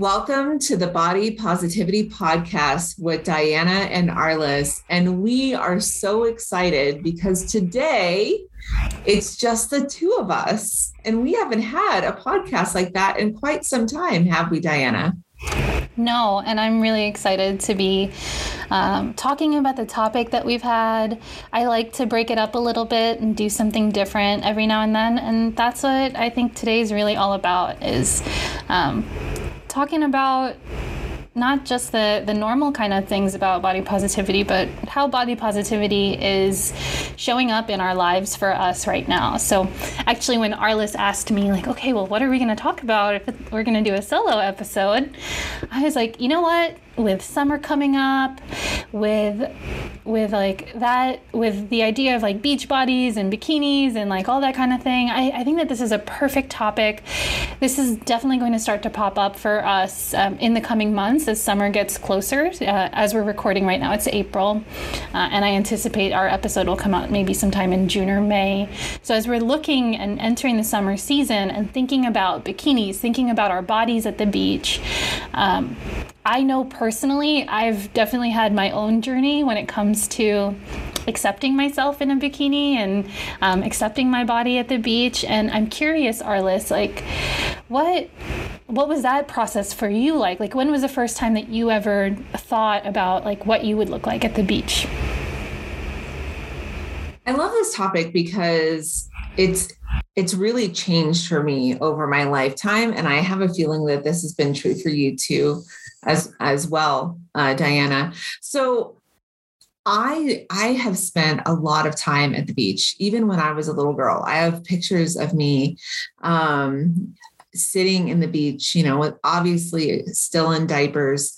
Welcome to the Body Positivity Podcast with Diana and Arliss. And we are so excited because today it's just the two of us. And we haven't had a podcast like that in quite some time, have we, Diana? No, and I'm really excited to be um, talking about the topic that we've had. I like to break it up a little bit and do something different every now and then, and that's what I think today's really all about is um, talking about not just the the normal kind of things about body positivity, but how body positivity is showing up in our lives for us right now. So, actually, when Arliss asked me, like, okay, well, what are we going to talk about if we're going to do a solo episode? I was like, you know what? With summer coming up, with with like that, with the idea of like beach bodies and bikinis and like all that kind of thing. I, I think that this is a perfect topic. This is definitely going to start to pop up for us um, in the coming months as summer gets closer. Uh, as we're recording right now, it's April, uh, and I anticipate our episode will come out maybe sometime in June or May. So as we're looking and entering the summer season and thinking about bikinis, thinking about our bodies at the beach, um, I know personally, I've definitely had my own journey when it comes to accepting myself in a bikini and um, accepting my body at the beach. And I'm curious, Arliss, like, what what was that process for you like? Like, when was the first time that you ever thought about like what you would look like at the beach? I love this topic because it's it's really changed for me over my lifetime and i have a feeling that this has been true for you too as as well, uh, Diana. So I I have spent a lot of time at the beach, even when I was a little girl. I have pictures of me um, sitting in the beach, you know, with obviously still in diapers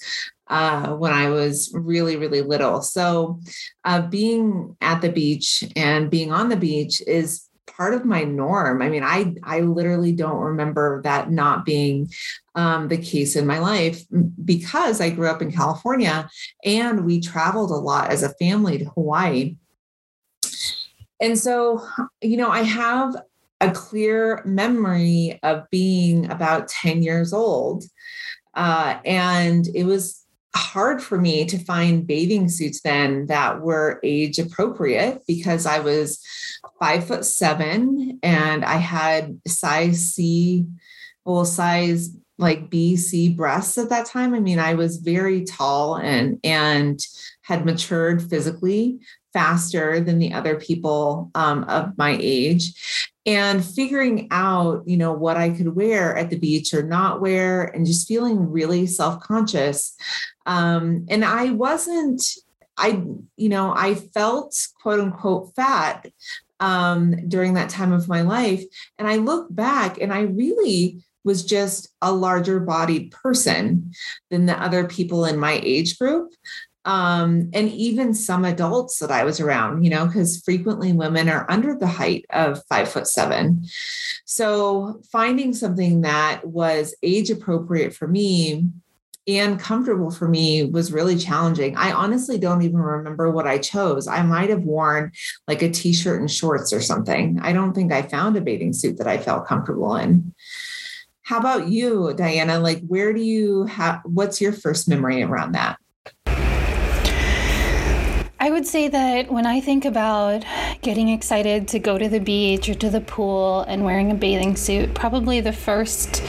uh, when I was really, really little. So uh, being at the beach and being on the beach is part of my norm. I mean, I I literally don't remember that not being um, the case in my life because I grew up in California and we traveled a lot as a family to Hawaii. And so, you know, I have a clear memory of being about 10 years old. Uh, and it was hard for me to find bathing suits then that were age appropriate because I was five foot seven and I had size C, well, size like B, C breasts at that time. I mean, I was very tall and and had matured physically faster than the other people um, of my age and figuring out you know what i could wear at the beach or not wear and just feeling really self-conscious. Um, and i wasn't i you know i felt quote unquote fat um, during that time of my life. And i look back and i really was just a larger bodied person than the other people in my age group um, and even some adults that I was around, you know, because frequently women are under the height of five foot seven. So finding something that was age appropriate for me and comfortable for me was really challenging. I honestly don't even remember what I chose. I might have worn like a t shirt and shorts or something. I don't think I found a bathing suit that I felt comfortable in. How about you, Diana? Like, where do you have, what's your first memory around that? I would say that when I think about getting excited to go to the beach or to the pool and wearing a bathing suit, probably the first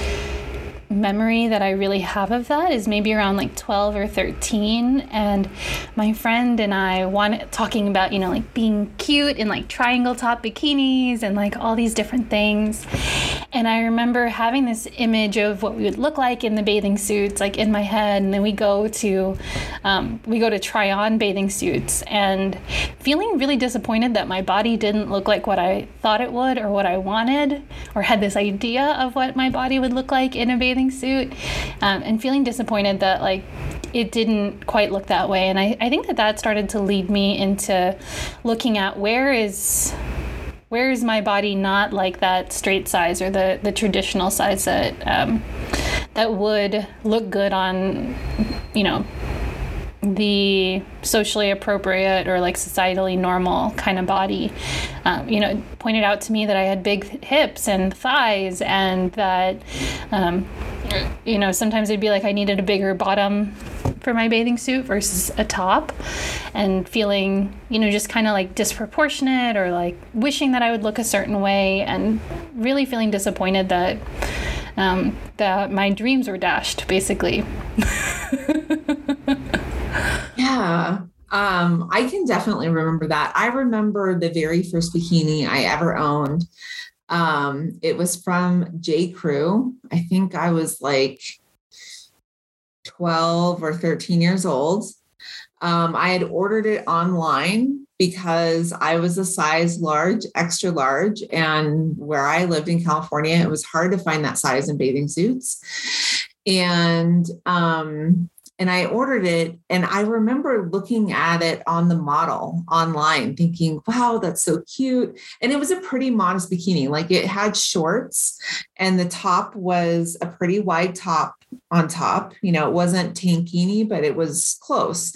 memory that I really have of that is maybe around like 12 or 13 and my friend and I wanted talking about you know like being cute in like triangle top bikinis and like all these different things and I remember having this image of what we would look like in the bathing suits like in my head and then we go to um, we go to try on bathing suits and feeling really disappointed that my body didn't look like what I thought it would or what I wanted or had this idea of what my body would look like in a bathing suit um, and feeling disappointed that like it didn't quite look that way. And I, I think that that started to lead me into looking at where is where is my body not like that straight size or the, the traditional size that um, that would look good on you know the socially appropriate or like societally normal kind of body. Um, you know, pointed out to me that I had big hips and thighs and that um, you know, sometimes it'd be like I needed a bigger bottom for my bathing suit versus a top and feeling, you know, just kind of like disproportionate or like wishing that I would look a certain way and really feeling disappointed that um, that my dreams were dashed basically. yeah. Um, I can definitely remember that. I remember the very first bikini I ever owned. Um, it was from J. Crew. I think I was like 12 or 13 years old. Um, I had ordered it online because I was a size large, extra large. And where I lived in California, it was hard to find that size in bathing suits. And um, and I ordered it. And I remember looking at it on the model online, thinking, wow, that's so cute. And it was a pretty modest bikini. Like it had shorts, and the top was a pretty wide top on top. You know, it wasn't tankini, but it was close.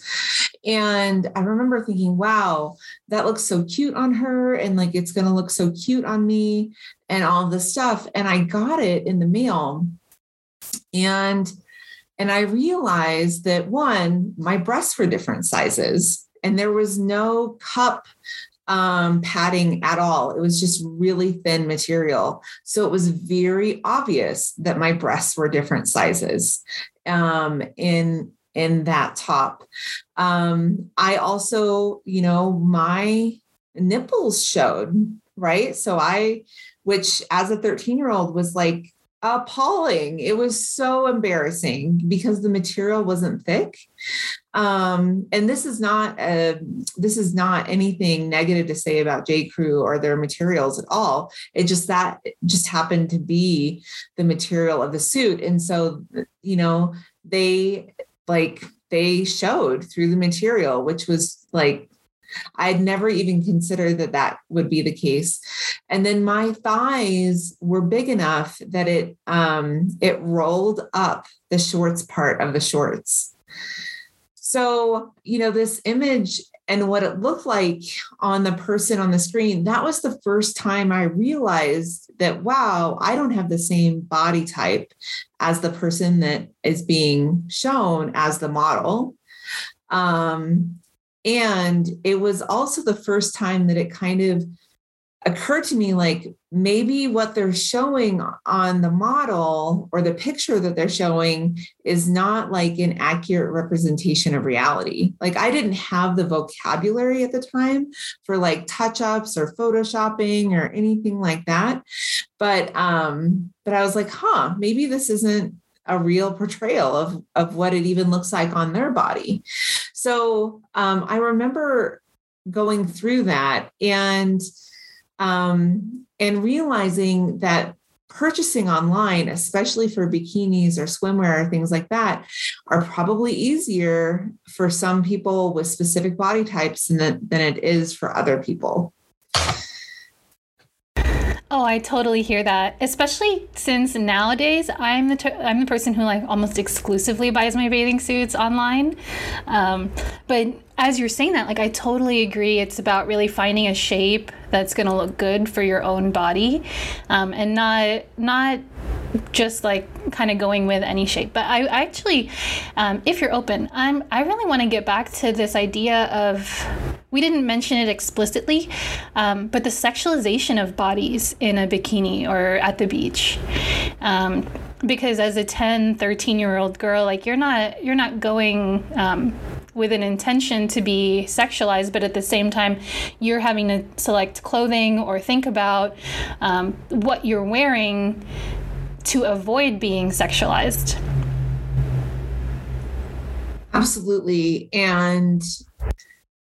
And I remember thinking, wow, that looks so cute on her. And like it's going to look so cute on me and all this stuff. And I got it in the mail. And and I realized that one, my breasts were different sizes, and there was no cup um, padding at all. It was just really thin material. So it was very obvious that my breasts were different sizes um, in in that top. Um, I also, you know, my nipples showed, right? So I, which as a 13 year old was like appalling. It was so embarrassing because the material wasn't thick. Um, and this is not a, this is not anything negative to say about J. Crew or their materials at all. It just that just happened to be the material of the suit. And so, you know, they like they showed through the material, which was like I'd never even considered that that would be the case. And then my thighs were big enough that it um, it rolled up the shorts part of the shorts. So, you know, this image and what it looked like on the person on the screen, that was the first time I realized that, wow, I don't have the same body type as the person that is being shown as the model. Um, and it was also the first time that it kind of occurred to me like maybe what they're showing on the model or the picture that they're showing is not like an accurate representation of reality. Like I didn't have the vocabulary at the time for like touch ups or photoshopping or anything like that. But um but I was like, "Huh, maybe this isn't a real portrayal of, of what it even looks like on their body. So um, I remember going through that and um, and realizing that purchasing online, especially for bikinis or swimwear or things like that, are probably easier for some people with specific body types than, than it is for other people. Oh, I totally hear that. Especially since nowadays I'm the t- I'm the person who like almost exclusively buys my bathing suits online. Um, but as you're saying that, like I totally agree. It's about really finding a shape that's going to look good for your own body, um, and not not just like kind of going with any shape. But I actually, um, if you're open, I'm I really want to get back to this idea of we didn't mention it explicitly, um, but the sexualization of bodies in a bikini or at the beach. Um, because as a 10 13 year old girl like you're not you're not going um, with an intention to be sexualized, but at the same time, you're having to select clothing or think about um, what you're wearing to avoid being sexualized. Absolutely. And,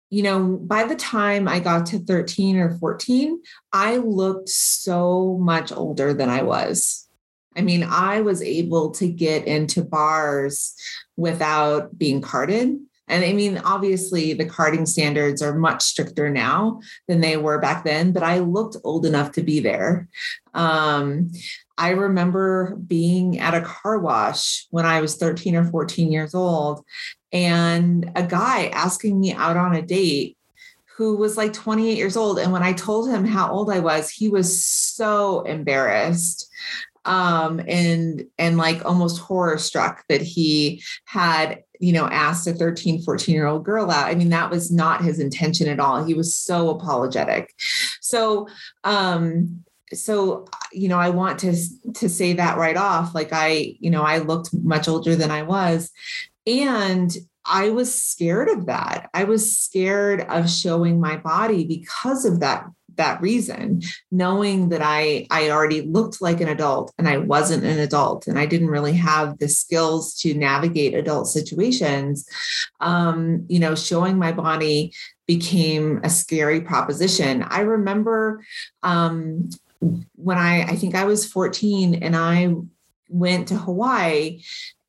you know, by the time I got to 13 or 14, I looked so much older than I was. I mean, I was able to get into bars without being carded. And I mean, obviously, the carding standards are much stricter now than they were back then, but I looked old enough to be there. Um, I remember being at a car wash when I was 13 or 14 years old, and a guy asking me out on a date who was like 28 years old. And when I told him how old I was, he was so embarrassed. um, and and like almost horror struck that he had you know asked a 13 14 year old girl out i mean that was not his intention at all he was so apologetic so um so you know i want to to say that right off like i you know i looked much older than i was and i was scared of that. I was scared of showing my body because of that that reason knowing that i i already looked like an adult and i wasn't an adult and i didn't really have the skills to navigate adult situations. Um you know showing my body became a scary proposition. I remember um when I, I think I was 14 and I went to Hawaii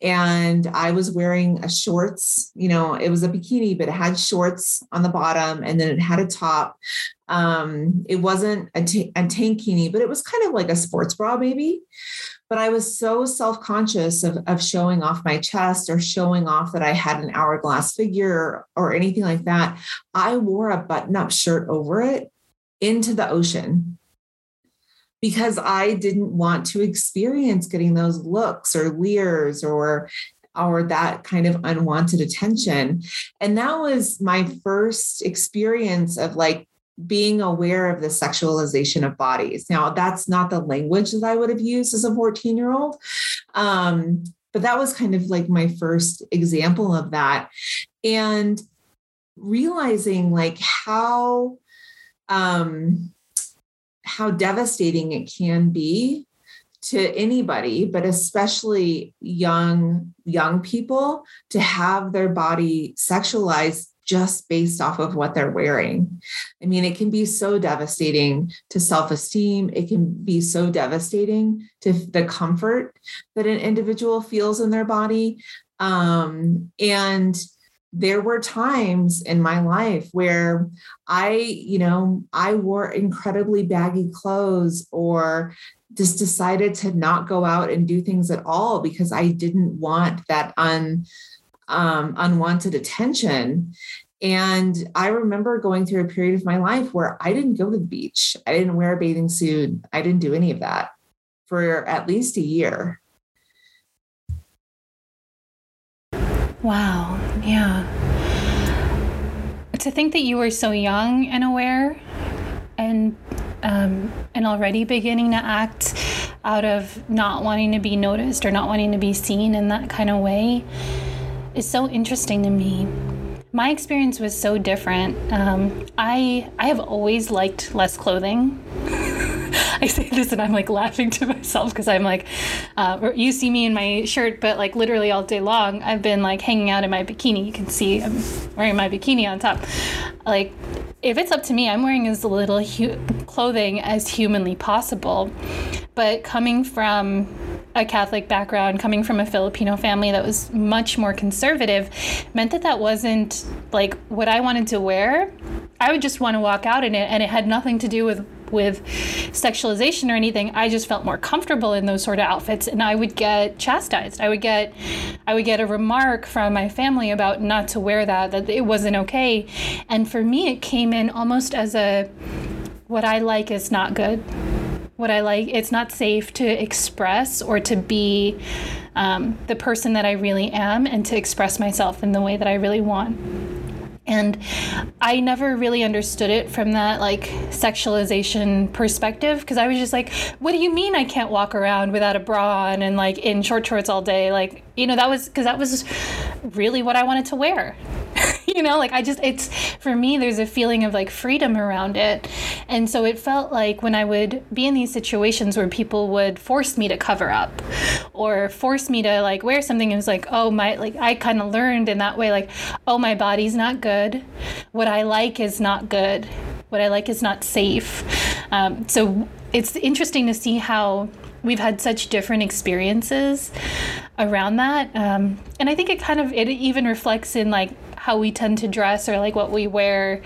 and I was wearing a shorts, you know, it was a bikini, but it had shorts on the bottom and then it had a top. Um, it wasn't a, t- a tankini, but it was kind of like a sports bra, maybe. But I was so self conscious of, of showing off my chest or showing off that I had an hourglass figure or anything like that. I wore a button up shirt over it into the ocean because I didn't want to experience getting those looks or leers or or that kind of unwanted attention. And that was my first experience of like being aware of the sexualization of bodies. Now, that's not the language that I would have used as a 14 year old. Um, but that was kind of like my first example of that. And realizing like how um, how devastating it can be to anybody but especially young young people to have their body sexualized just based off of what they're wearing. I mean, it can be so devastating to self esteem. It can be so devastating to the comfort that an individual feels in their body. Um, and there were times in my life where I, you know, I wore incredibly baggy clothes or just decided to not go out and do things at all because I didn't want that un, um, unwanted attention. And I remember going through a period of my life where I didn't go to the beach. I didn't wear a bathing suit. I didn't do any of that for at least a year. Wow. Yeah. To think that you were so young and aware and um, and already beginning to act out of not wanting to be noticed or not wanting to be seen in that kind of way is so interesting to me. My experience was so different. Um, I I have always liked less clothing. I say this and I'm like laughing to myself because I'm like, uh, you see me in my shirt, but like literally all day long, I've been like hanging out in my bikini. You can see I'm wearing my bikini on top. Like, if it's up to me, I'm wearing as little hu- clothing as humanly possible. But coming from a Catholic background, coming from a Filipino family that was much more conservative, meant that that wasn't like what I wanted to wear. I would just want to walk out in it, and it had nothing to do with with sexualization or anything. I just felt more comfortable in those sort of outfits, and I would get chastised. I would get, I would get a remark from my family about not to wear that, that it wasn't okay. And for me, it came in almost as a, what I like is not good. What I like, it's not safe to express or to be um, the person that I really am and to express myself in the way that I really want. And I never really understood it from that like sexualization perspective because I was just like, what do you mean I can't walk around without a bra on and like in short shorts all day? Like, you know, that was because that was really what I wanted to wear. you know, like I just, it's for me, there's a feeling of like freedom around it. And so it felt like when I would be in these situations where people would force me to cover up or force me to like wear something, it was like, oh, my, like I kind of learned in that way, like, oh, my body's not good. What I like is not good. What I like is not safe. Um, so it's interesting to see how we've had such different experiences around that um, and i think it kind of it even reflects in like how we tend to dress or like what we wear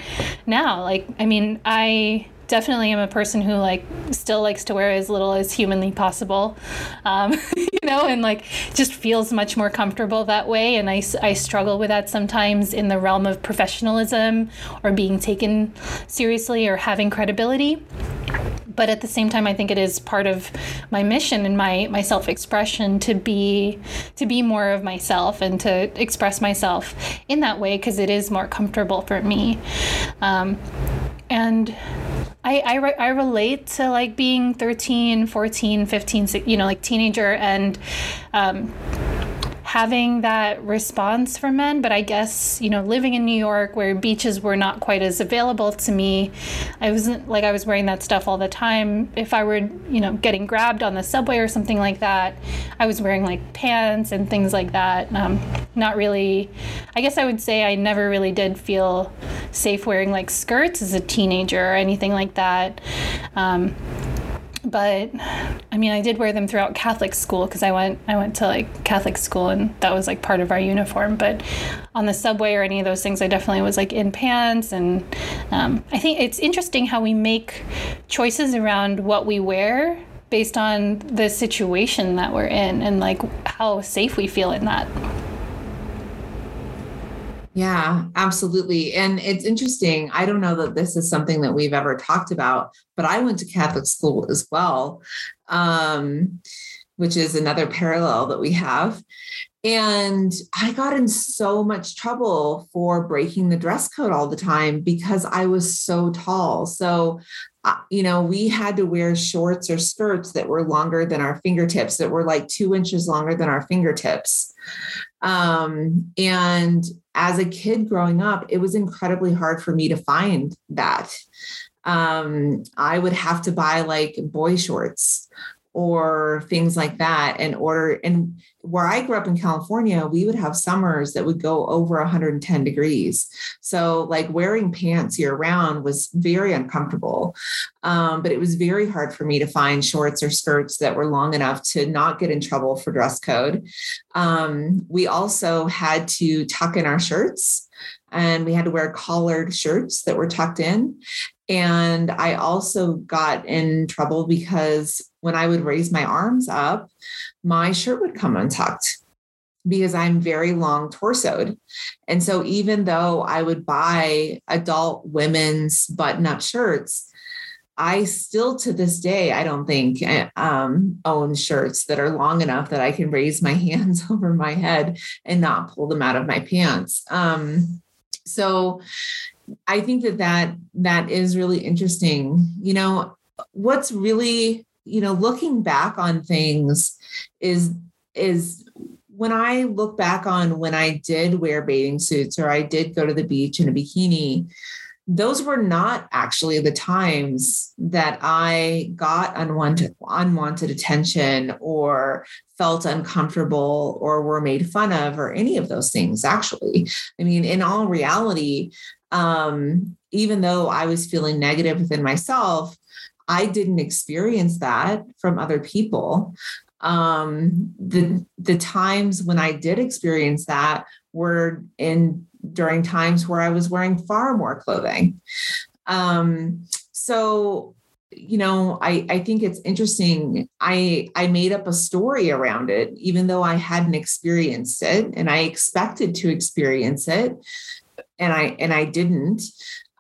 now. Like, I mean, I definitely am a person who like still likes to wear as little as humanly possible um, you know and like just feels much more comfortable that way and I, I struggle with that sometimes in the realm of professionalism or being taken seriously or having credibility but at the same time i think it is part of my mission and my my self-expression to be to be more of myself and to express myself in that way because it is more comfortable for me. Um, and I, I, re- I relate to like being 13 14 15 you know like teenager and um, having that response from men. But I guess, you know, living in New York where beaches were not quite as available to me, I wasn't like I was wearing that stuff all the time. If I were, you know, getting grabbed on the subway or something like that, I was wearing like pants and things like that. Um, not really, I guess I would say I never really did feel safe wearing like skirts as a teenager or anything like that. Um, but I mean, I did wear them throughout Catholic school because I went I went to like Catholic school and that was like part of our uniform. But on the subway or any of those things, I definitely was like in pants. And um, I think it's interesting how we make choices around what we wear based on the situation that we're in and like how safe we feel in that. Yeah, absolutely. And it's interesting. I don't know that this is something that we've ever talked about, but I went to Catholic school as well, um, which is another parallel that we have. And I got in so much trouble for breaking the dress code all the time because I was so tall. So, uh, you know, we had to wear shorts or skirts that were longer than our fingertips, that were like two inches longer than our fingertips. Um, and as a kid growing up, it was incredibly hard for me to find that. Um, I would have to buy like boy shorts or things like that in order and where i grew up in california we would have summers that would go over 110 degrees. So like wearing pants year round was very uncomfortable. Um, but it was very hard for me to find shorts or skirts that were long enough to not get in trouble for dress code. Um, we also had to tuck in our shirts and we had to wear collared shirts that were tucked in. And I also got in trouble because when I would raise my arms up, my shirt would come untucked because I'm very long torsoed. And so even though I would buy adult women's button up shirts, I still to this day, I don't think um, own shirts that are long enough that I can raise my hands over my head and not pull them out of my pants. Um, so I think that that that is really interesting. You know, what's really, you know, looking back on things is is when I look back on when I did wear bathing suits or I did go to the beach in a bikini, those were not actually the times that I got unwanted unwanted attention or felt uncomfortable or were made fun of or any of those things actually. I mean in all reality um, even though i was feeling negative within myself i didn't experience that from other people. Um, the the times when i did experience that were in during times where i was wearing far more clothing. Um, so you know i i think it's interesting. I i made up a story around it even though i hadn't experienced it and i expected to experience it and i and i didn't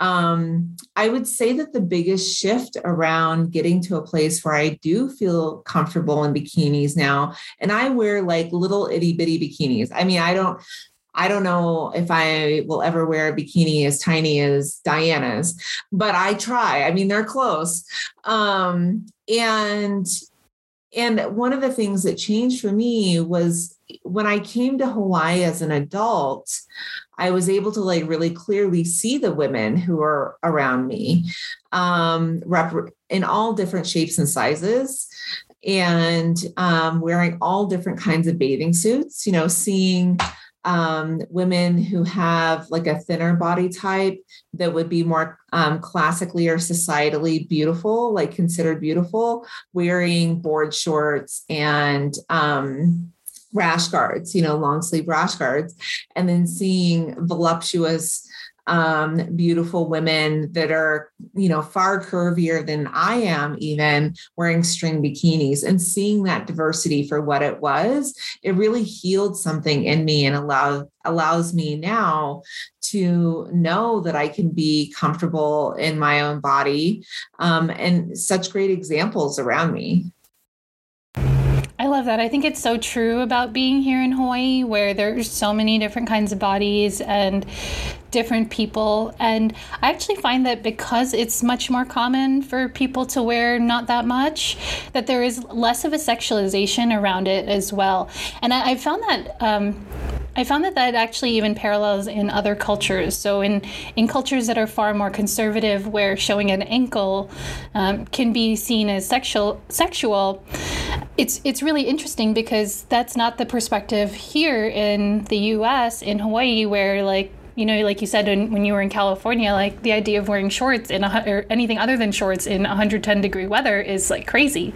um, I would say that the biggest shift around getting to a place where I do feel comfortable in bikinis now, and I wear like little itty bitty bikinis. I mean, I don't, I don't know if I will ever wear a bikini as tiny as Diana's, but I try. I mean, they're close. Um, and and one of the things that changed for me was when I came to Hawaii as an adult, I was able to like really clearly see the women who are around me um, in all different shapes and sizes and um, wearing all different kinds of bathing suits, you know, seeing um, women who have like a thinner body type that would be more um, classically or societally beautiful, like considered beautiful, wearing board shorts and um, rash guards, you know, long sleeve rash guards, and then seeing voluptuous um, beautiful women that are, you know, far curvier than I am, even wearing string bikinis and seeing that diversity for what it was, it really healed something in me and allowed allows me now to know that I can be comfortable in my own body um, and such great examples around me. I love that. I think it's so true about being here in Hawaii, where there's so many different kinds of bodies and different people. And I actually find that because it's much more common for people to wear not that much, that there is less of a sexualization around it as well. And I, I found that. Um, I found that that actually even parallels in other cultures. So in in cultures that are far more conservative, where showing an ankle um, can be seen as sexual, sexual, it's it's really interesting because that's not the perspective here in the U.S. in Hawaii, where like you know, like you said when, when you were in California, like the idea of wearing shorts in a, or anything other than shorts in 110 degree weather is like crazy.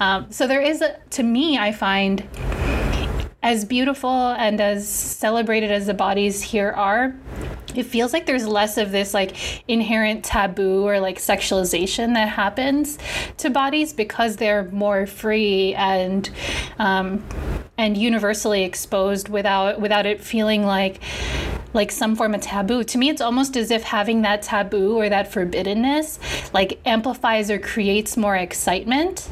Um, so there is, a, to me, I find as beautiful and as celebrated as the bodies here are, it feels like there's less of this like inherent taboo or like sexualization that happens to bodies because they're more free and um, and universally exposed without without it feeling like like some form of taboo. To me, it's almost as if having that taboo or that forbiddenness like amplifies or creates more excitement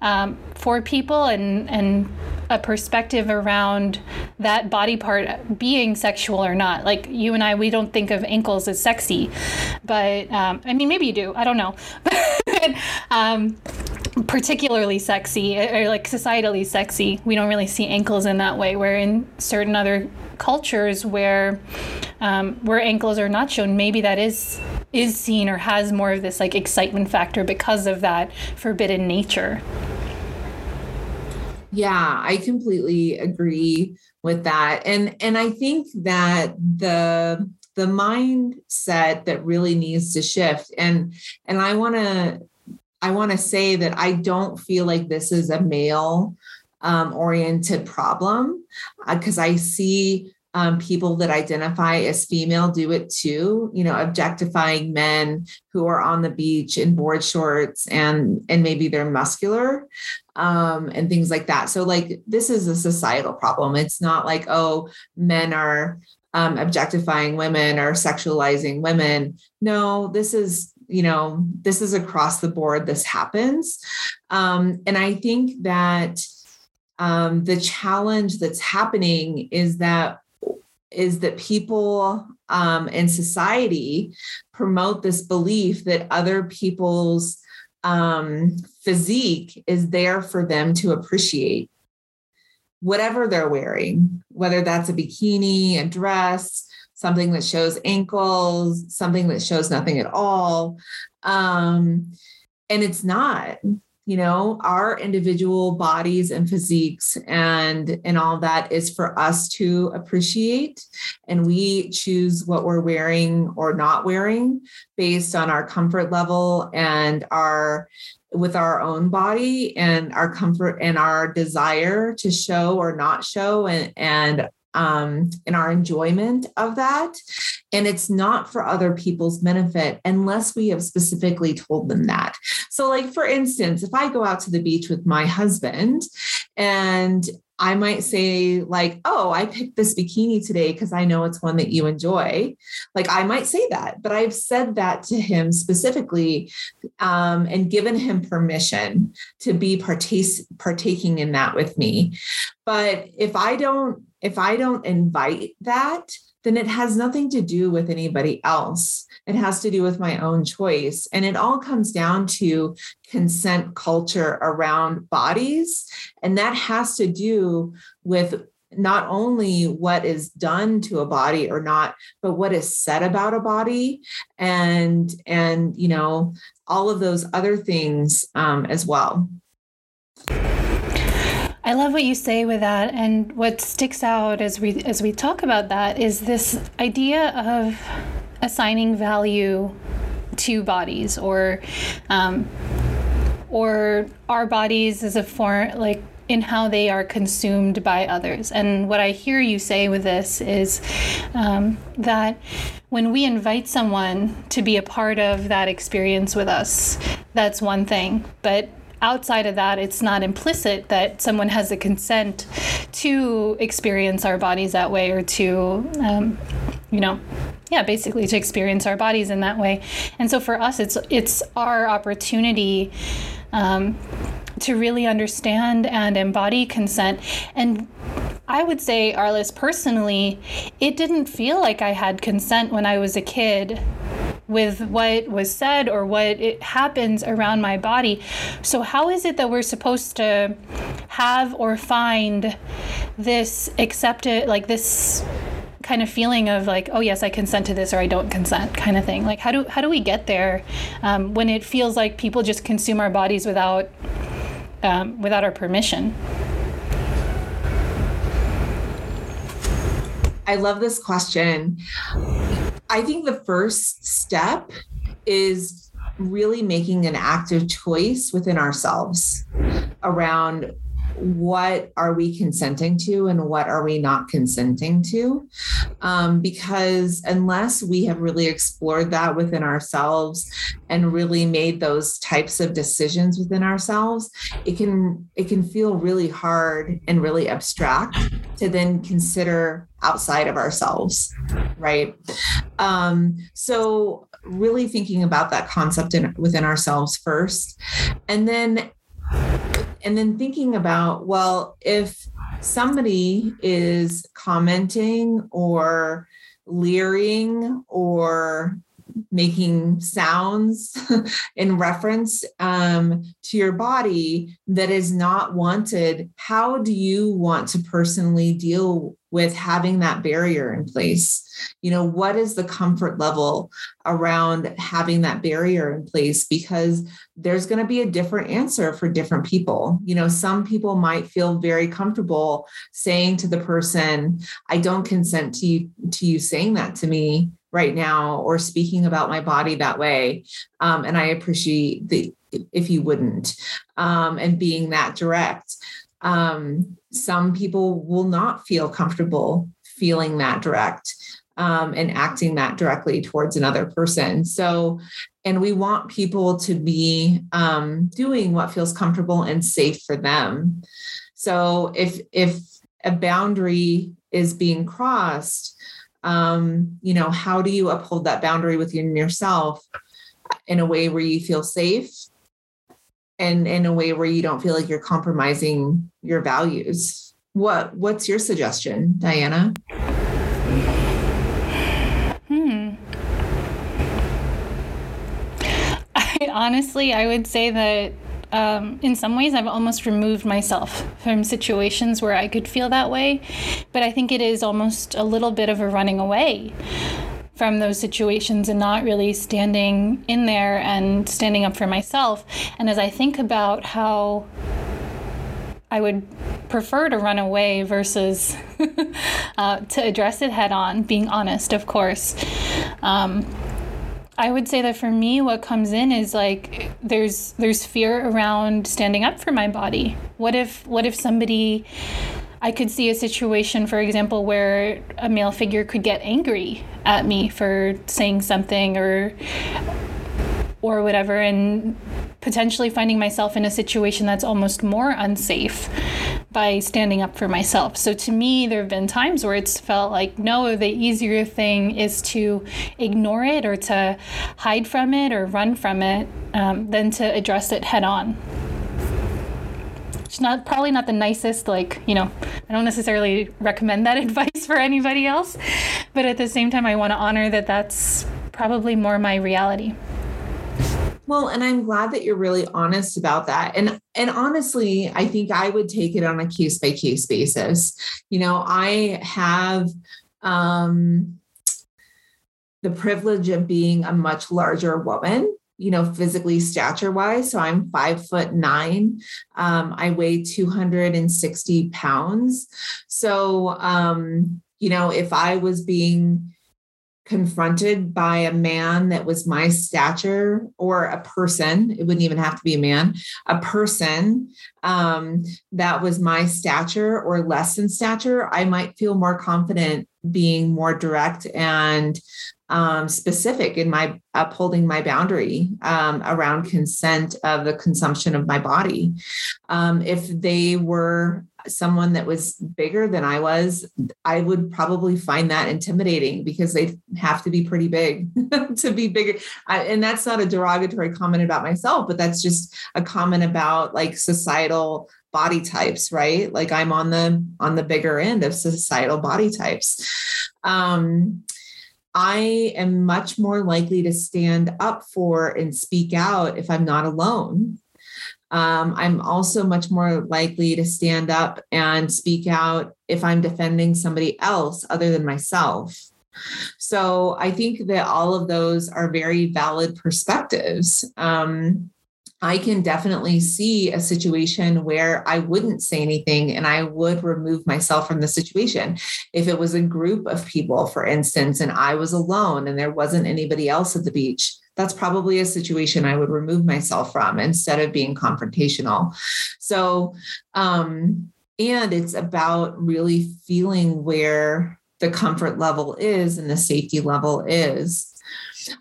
um, for people and and a perspective around that body part being sexual or not. Like you and I, we don't think of ankles as sexy, but um, I mean, maybe you do. I don't know. but, um, particularly sexy or like societally sexy. We don't really see ankles in that way. Where in certain other cultures where um, where ankles are not shown, maybe that is is seen or has more of this like excitement factor because of that forbidden nature. Yeah, I completely agree with that. And and I think that the the mindset that really needs to shift and and I want to I want to say that I don't feel like this is a male um, oriented problem because uh, I see um, people that identify as female do it too you know objectifying men who are on the beach in board shorts and and maybe they're muscular um, and things like that. So like this is a societal problem. It's not like oh men are um, objectifying women or sexualizing women. No this is you know this is across the board this happens. Um, and i think that um, the challenge that's happening is that is that people um, in society promote this belief that other people's um, physique is there for them to appreciate whatever they're wearing, whether that's a bikini, a dress, something that shows ankles, something that shows nothing at all. Um, and it's not you know our individual bodies and physiques and and all that is for us to appreciate. And we choose what we're wearing or not wearing based on our comfort level and our with our own body and our comfort and our desire to show or not show and and um, in our enjoyment of that. And it's not for other people's benefit unless we have specifically told them that. So, like, for instance, if I go out to the beach with my husband and I might say, like, oh, I picked this bikini today because I know it's one that you enjoy. Like, I might say that, but I've said that to him specifically um, and given him permission to be partake- partaking in that with me. But if I don't if I don't invite that, then it has nothing to do with anybody else. It has to do with my own choice. And it all comes down to consent culture around bodies. And that has to do with not only what is done to a body or not but what is said about a body and and you know all of those other things um, as well I love what you say with that, and what sticks out as we as we talk about that is this idea of assigning value to bodies, or um, or our bodies as a form like in how they are consumed by others. And what I hear you say with this is um, that when we invite someone to be a part of that experience with us, that's one thing. But outside of that, it's not implicit that someone has a consent to experience our bodies that way or to, um, you know, yeah, basically to experience our bodies in that way. And so for us, it's it's our opportunity um, to really understand and embody consent. And I would say, Arliss, personally, it didn't feel like I had consent when I was a kid with what was said or what it happens around my body. So how is it that we're supposed to have or find this accepted like this kind of feeling of like oh yes i consent to this or i don't consent kind of thing? Like how do how do we get there um, when it feels like people just consume our bodies without um, without our permission? I love this question i think the first step is really making an active choice within ourselves around what are we consenting to and what are we not consenting to? Um, because unless we have really explored that within ourselves and really made those types of decisions within ourselves it can it can feel really hard and really abstract to then consider outside of ourselves right? Um, so really thinking about that concept in, within ourselves first. And then and then thinking about well if somebody is commenting or leering or making sounds in reference um, to your body that is not wanted how do you want to personally deal with having that barrier in place? You know what is the comfort level around having that barrier in place? Because there's going to be a different answer for different people. You know some people might feel very comfortable saying to the person i don't consent to you to you saying that to me right now or speaking about my body that way um, and i appreciate the if you wouldn't um, and being that direct um, some people will not feel comfortable feeling that direct um, and acting that directly towards another person. So, and we want people to be um, doing what feels comfortable and safe for them. So, if if a boundary is being crossed, um, you know, how do you uphold that boundary within yourself in a way where you feel safe and in a way where you don't feel like you're compromising your values? What what's your suggestion diana? Hmm. I, honestly i would say that um, in some ways i've almost removed myself from situations where i could feel that way but i think it is almost a little bit of a running away from those situations and not really standing in there and standing up for myself. And as I think about how I would prefer to run away versus uh, to address it head on, being honest, of course. Um, I would say that for me, what comes in is like there's there's fear around standing up for my body. What if what if somebody I could see a situation, for example, where a male figure could get angry at me for saying something or or whatever and potentially finding myself in a situation that's almost more unsafe by standing up for myself. So to me, there have been times where it's felt like, no, the easier thing is to ignore it or to hide from it or run from it um, than to address it head on. It's not probably not the nicest, like, you know, I don't necessarily recommend that advice for anybody else, but at the same time, I want to honor that that's probably more my reality. Well, and I'm glad that you're really honest about that. And and honestly, I think I would take it on a case by case basis. You know, I have um the privilege of being a much larger woman you know, physically stature wise. So I'm five foot nine. Um, I weigh 260 pounds. So, um, you know, if I was being confronted by a man that was my stature or a person it wouldn't even have to be a man a person um, that was my stature or less than stature i might feel more confident being more direct and um, specific in my upholding my boundary um, around consent of the consumption of my body. Um, if they were someone that was bigger than I was, I would probably find that intimidating because they have to be pretty big to be bigger. I, and that's not a derogatory comment about myself, but that's just a comment about like societal body types, right? Like I'm on the on the bigger end of societal body types. Um, I am much more likely to stand up for and speak out if I'm not alone. Um, I'm also much more likely to stand up and speak out if I'm defending somebody else other than myself. So I think that all of those are very valid perspectives. Um, I can definitely see a situation where I wouldn't say anything and I would remove myself from the situation. If it was a group of people, for instance, and I was alone and there wasn't anybody else at the beach, that's probably a situation I would remove myself from instead of being confrontational. So, um, and it's about really feeling where the comfort level is and the safety level is.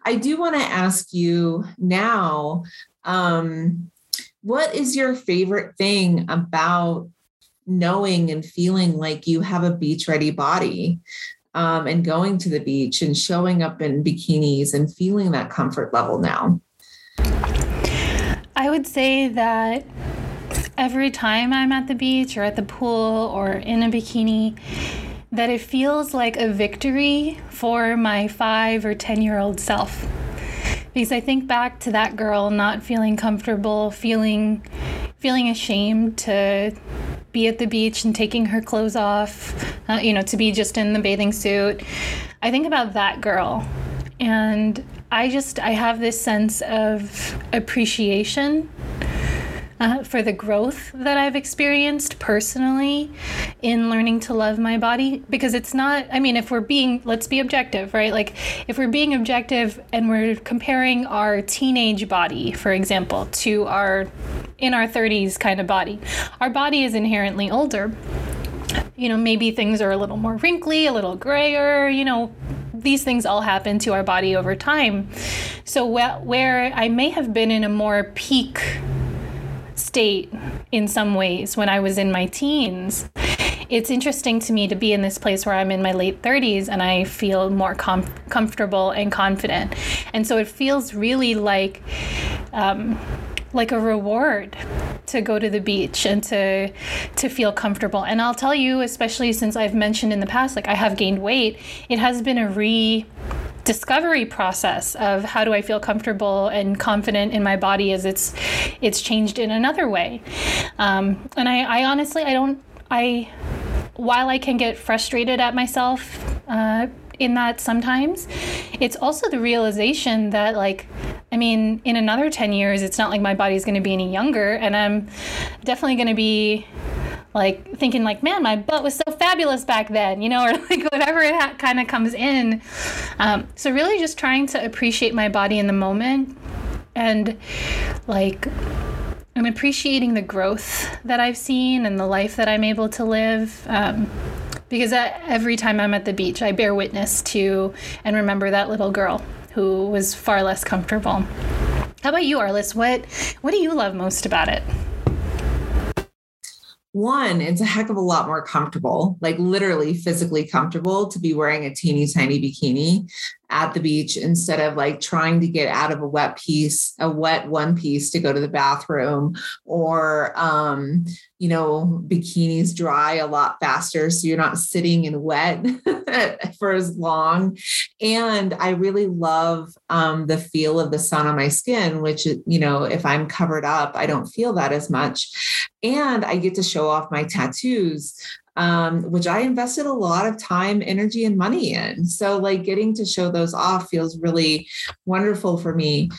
I do want to ask you now um, what is your favorite thing about knowing and feeling like you have a beach ready body um, and going to the beach and showing up in bikinis and feeling that comfort level now? I would say that every time I'm at the beach or at the pool or in a bikini, that it feels like a victory for my five or 10 year old self because I think back to that girl not feeling comfortable, feeling feeling ashamed to be at the beach and taking her clothes off, uh, you know, to be just in the bathing suit. I think about that girl and I just I have this sense of appreciation uh, for the growth that I've experienced personally in learning to love my body. Because it's not, I mean, if we're being, let's be objective, right? Like, if we're being objective and we're comparing our teenage body, for example, to our in our 30s kind of body, our body is inherently older you know, maybe things are a little more wrinkly, a little grayer, you know, these things all happen to our body over time. So, where I may have been in a more peak state in some ways when I was in my teens. It's interesting to me to be in this place where I'm in my late 30s and I feel more com- comfortable and confident. And so it feels really like um, like a reward to go to the beach and to to feel comfortable. And I'll tell you, especially since I've mentioned in the past, like I have gained weight, it has been a re discovery process of how do I feel comfortable and confident in my body as it's it's changed in another way. Um, and I, I honestly I don't I while I can get frustrated at myself uh, in that sometimes, it's also the realization that like I mean, in another 10 years, it's not like my body's going to be any younger, and I'm definitely going to be like thinking like man my butt was so fabulous back then you know or like whatever it kind of comes in. Um, so really just trying to appreciate my body in the moment and like i'm appreciating the growth that i've seen and the life that i'm able to live um, because every time i'm at the beach i bear witness to and remember that little girl who was far less comfortable. How about you arliss? What what do you love most about it one, it's a heck of a lot more comfortable, like literally physically comfortable to be wearing a teeny tiny bikini at the beach instead of like trying to get out of a wet piece, a wet one piece to go to the bathroom or, um, you know, bikinis dry a lot faster. So you're not sitting in wet for as long. And I really love um, the feel of the sun on my skin, which, you know, if I'm covered up, I don't feel that as much. And I get to show off my tattoos um, which I invested a lot of time, energy, and money in. So, like, getting to show those off feels really wonderful for me.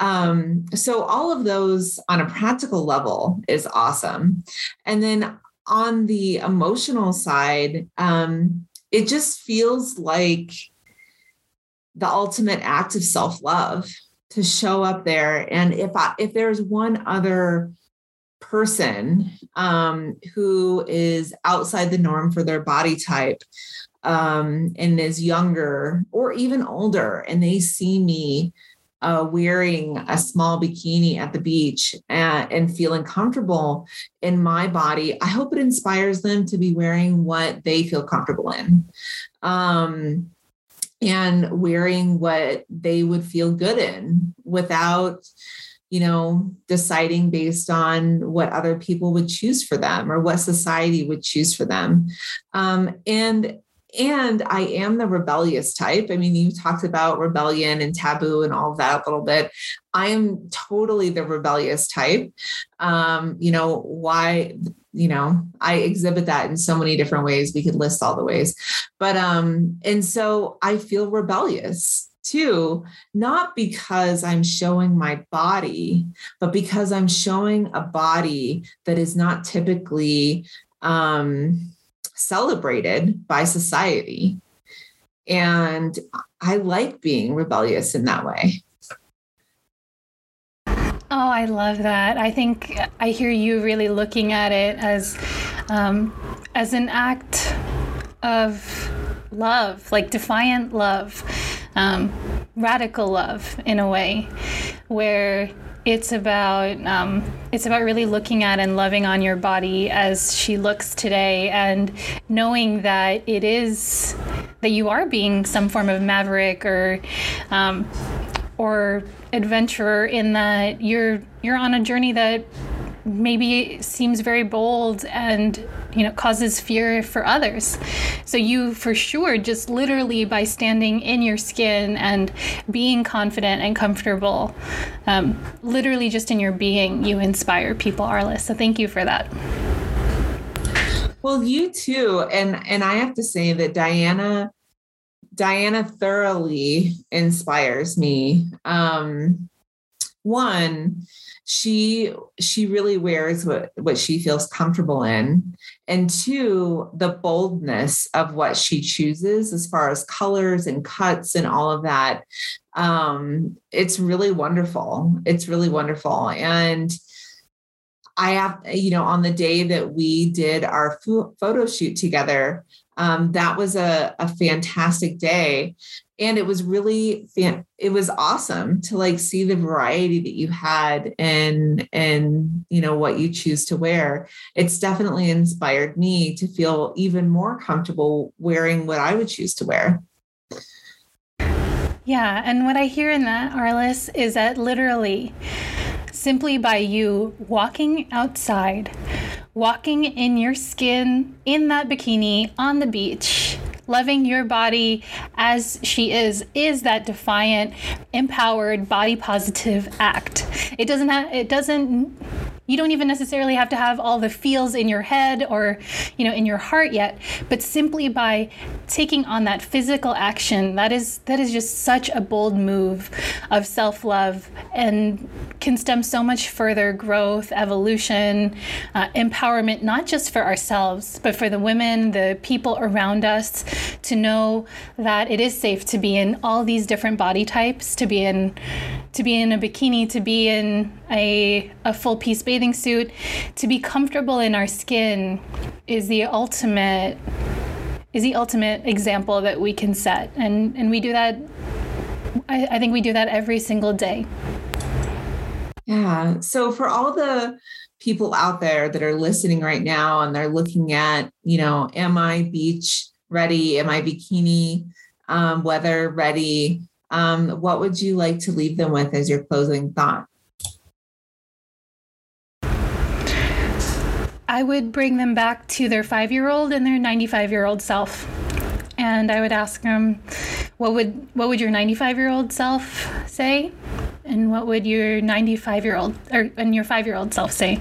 Um, so, all of those on a practical level is awesome. And then on the emotional side, um, it just feels like the ultimate act of self-love to show up there and if i if there's one other person um, who is outside the norm for their body type um, and is younger or even older and they see me uh, wearing a small bikini at the beach and, and, feeling comfortable in my body, I hope it inspires them to be wearing what they feel comfortable in. Um, and wearing what they would feel good in without you know deciding based on what other people would choose for them or what society would choose for them um, and and I am the rebellious type. I mean, you talked about rebellion and taboo and all of that a little bit. I am totally the rebellious type. Um, you know, why, you know, I exhibit that in so many different ways. We could list all the ways. But um, and so I feel rebellious too, not because I'm showing my body, but because I'm showing a body that is not typically um celebrated by society. And I like being rebellious in that way. Oh, I love that. I think I hear you really looking at it as um, as an act of love, like defiant love, um, radical love in a way, where it's about um, it's about really looking at and loving on your body as she looks today, and knowing that it is that you are being some form of maverick or um, or adventurer in that you're you're on a journey that maybe seems very bold and you know causes fear for others. So you for sure just literally by standing in your skin and being confident and comfortable um, literally just in your being you inspire people arliss so thank you for that. Well you too. And and i have to say that diana diana thoroughly inspires me. Um one she she really wears what what she feels comfortable in. And two the boldness of what she chooses as far as colors and cuts and all of that. Um it's really wonderful. It's really wonderful. And i have you know on the day that we did our photo shoot together um, that was a, a fantastic day. And it was really it was awesome to like see the variety that you had and and you know what you choose to wear. It's definitely inspired me to feel even more comfortable wearing what i would choose to wear. Yeah and what i hear in that arliss is that literally simply by you walking outside walking in your skin in that bikini on the beach loving your body as she is is that defiant empowered body positive act. It doesn't have it doesn't you don't even necessarily have to have all the feels in your head or you know in your heart yet but simply by taking on that physical action that is that is just such a bold move of self-love and can stem so much further growth evolution uh, empowerment not just for ourselves but for the women the people around us to know that it is safe to be in all these different body types to be in to be in a bikini to be in a, a full piece bathing suit, to be comfortable in our skin is the ultimate is the ultimate example that we can set. And and we do that I, I think we do that every single day. Yeah. So for all the people out there that are listening right now and they're looking at, you know, am I beach ready? Am I bikini um, weather ready? Um, what would you like to leave them with as your closing thought? I would bring them back to their five year old and their 95 year old self. And I would ask them, what would, what would your 95 year old self say? And what would your 95 year old or and your five year old self say?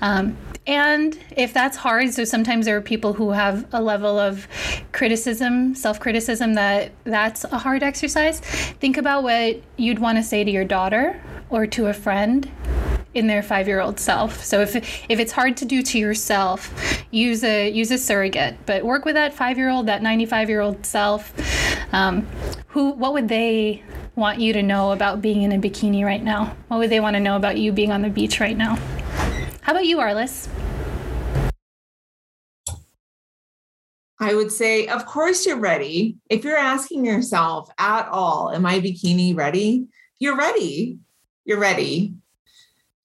Um, and if that's hard, so sometimes there are people who have a level of criticism, self criticism, that that's a hard exercise. Think about what you'd want to say to your daughter or to a friend in their five-year-old self. So if if it's hard to do to yourself, use a use a surrogate, but work with that five-year-old, that 95-year-old self. Um, who what would they want you to know about being in a bikini right now? What would they want to know about you being on the beach right now? How about you, Arliss? I would say, of course, you're ready. If you're asking yourself at all, am I bikini ready? You're ready. You're ready.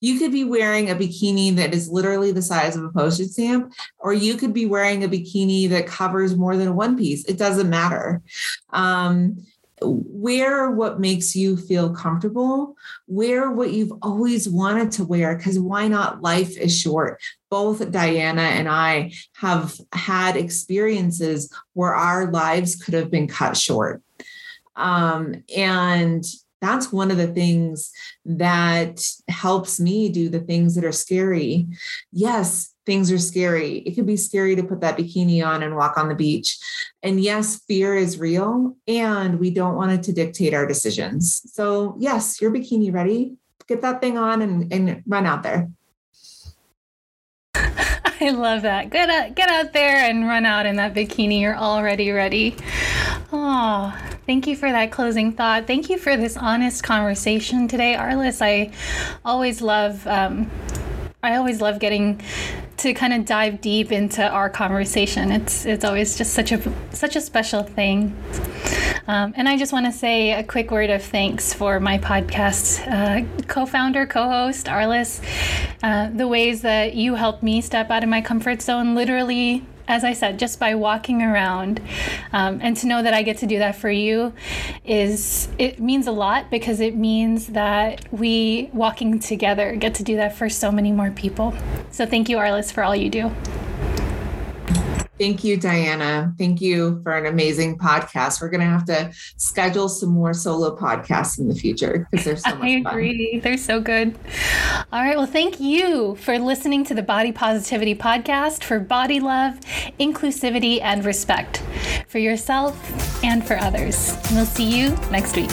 You could be wearing a bikini that is literally the size of a postage stamp, or you could be wearing a bikini that covers more than one piece. It doesn't matter. Um, wear what makes you feel comfortable wear what you've always wanted to wear because why not life is short both diana and i have had experiences where our lives could have been cut short um, and that's one of the things that helps me do the things that are scary yes things are scary. It could be scary to put that bikini on and walk on the beach. And yes, fear is real, and we don't want it to dictate our decisions. So, yes, your bikini ready. Get that thing on and, and run out there. I love that. Get out, get out there and run out in that bikini. You're already ready. Oh, thank you for that closing thought. Thank you for this honest conversation today, Arliss. I always love. Um, I always love getting to kind of dive deep into our conversation. It's it's always just such a such a special thing. Um, and I just want to say a quick word of thanks for my podcast uh, co-founder, co-host Arliss. Uh, the ways that you helped me step out of my comfort zone, literally as I said, just by walking around, um, and to know that I get to do that for you is it means a lot because it means that we walking together get to do that for so many more people. So thank you, Arliss, for all you do. Thank you, Diana. Thank you for an amazing podcast. We're going to have to schedule some more solo podcasts in the future because there's so much I agree. Fun. They're so good. All right. Well, thank you for listening to the Body Positivity Podcast for body love, inclusivity, and respect for yourself and for others. And we'll see you next week.